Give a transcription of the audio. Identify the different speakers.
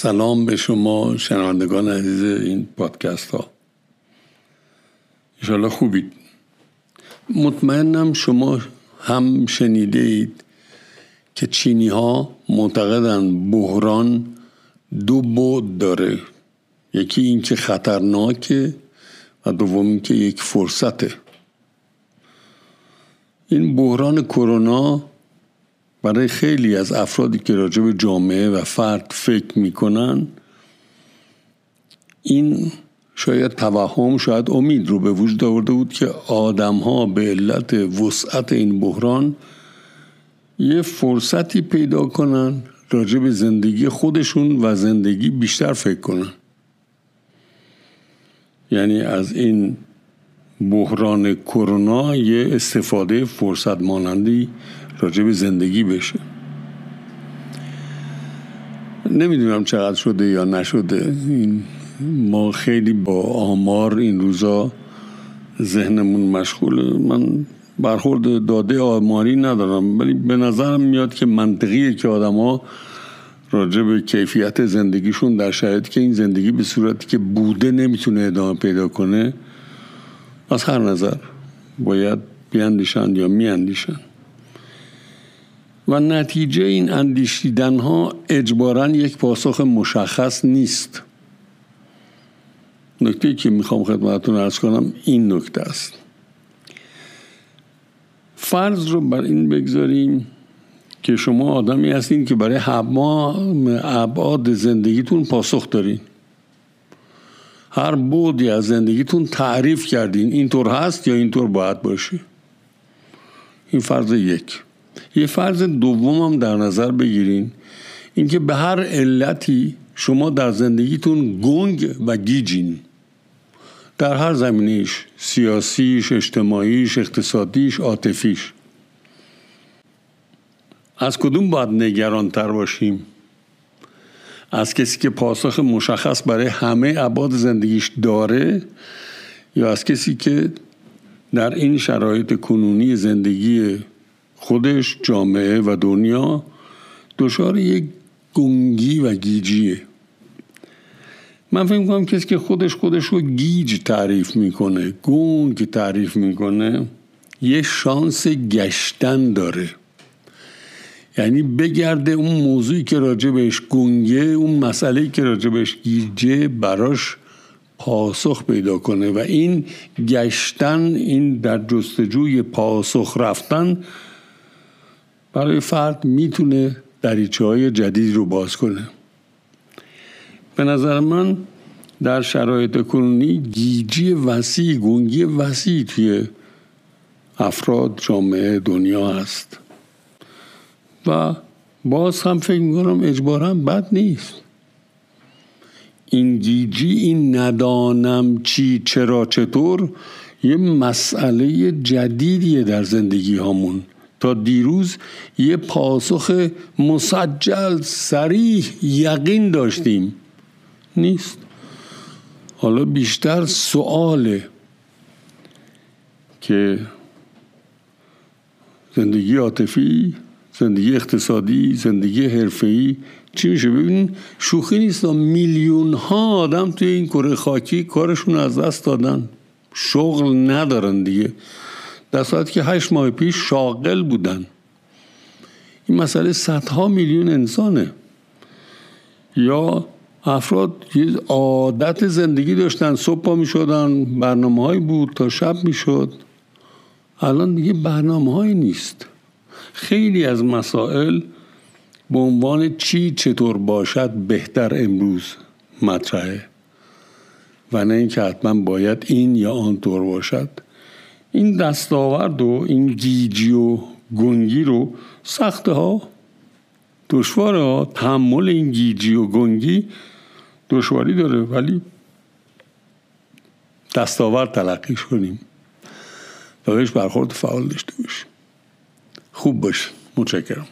Speaker 1: سلام به شما شنوندگان عزیز این پادکست ها. انشالله خوبید. مطمئنم شما هم شنیده اید که چینی ها معتقدن بحران دو بود داره. یکی این که خطرناکه و دوم که یک فرصته. این بحران کرونا برای خیلی از افرادی که راجع به جامعه و فرد فکر می‌کنن این شاید توهم شاید امید رو به وجود آورده بود که آدم ها به علت وسعت این بحران یه فرصتی پیدا کنن راجع به زندگی خودشون و زندگی بیشتر فکر کنن. یعنی از این بحران کرونا یه استفاده فرصت مانندی راجع به زندگی بشه. نمی‌دونم چقدر شده یا نشده. این ما خیلی با آمار این روزا ذهنمون مشغوله. من برخورد داده آماری ندارم ولی به نظرم میاد که منطقیه که آدما راجع به کیفیت زندگیشون در شرایطی که این زندگی به صورتی که بوده نمی‌تونه ادامه پیدا کنه از هر نظر باید بیاندیشن یا میاندیشن و نتیجه این اندیشیدن ها اجبارا یک پاسخ مشخص نیست. نکته که می‌خوام خدمتتون ارز کنم این نکته است. فرض رو بر این بگذاریم که شما آدمی هستین که برای ابعاد زندگیتون پاسخ دارین. هر بودی از زندگیتون تعریف کردین اینطور هست یا اینطور باید باشه؟ این فرض یک. یه فرض دوم هم در نظر بگیرین. اینکه به هر علتی شما در زندگیتون گنگ و گیجین. در هر زمینیش سیاسیش اجتماعیش اقتصادیش عاطفیش. از کدوم باید نگران تر باشیم؟ از کسی که پاسخ مشخص برای همه عباد زندگیش داره یا از کسی که در این شرایط کنونی زندگی خودش جامعه و دنیا دچار یک گنگی و گیجیه. من فکر می‌کنم کسی که خودش خودش رو گیج تعریف می‌کنه گنگ تعریف می‌کنه یه شانس گشتن داره. یعنی بگرده اون موضوعی که راجع بهش گنگه اون مسئله که راجع بهش گیجه براش پاسخ پیدا کنه. و این گشتن این در جستجوی پاسخ رفتن برای فرد می‌تونه دریچه های جدید رو باز کنه. به نظر من در شرایط کنونی گیجی وسیع گنگی وسیع توی افراد جامعه دنیا هست. و باز هم فکر می‌کنم اجبارا بد نیست. این گیجی این ندانم چی چرا چطور یه مسئله جدیدیه در زندگی هامون. تا دیروز یه پاسخ مسجل سریح یقین داشتیم. نیست. حالا بیشتر سواله که زندگی عاطفی زندگی اقتصادی زندگی حرفه‌ای چی میشه؟ ببینین شوخی نیست. میلیون ها آدم توی این کره خاکی کارشون از دست دادن. شغل ندارن دیگه. در صورتی که هشت ماه پیش شاغل بودن. این مسئله صدها میلیون انسانه. یا افراد یه عادت زندگی داشتن صبح پا می شدن برنامه های بود تا شب می شد الان دیگه برنامه های نیست. خیلی از مسائل به عنوان چی چطور باشد بهتر امروز مطرحه. و نه اینکه حتما باید این یا آن طور باشد. این دستاورد و این گیجی و گنگی رو سخته ها دشواره ها تحمل این گیجی و گنگی دشواری داره. ولی دستاورد تلقیش کنیم. و بهش برخورد فعال داشته باشیم. خوب باش متشکرم.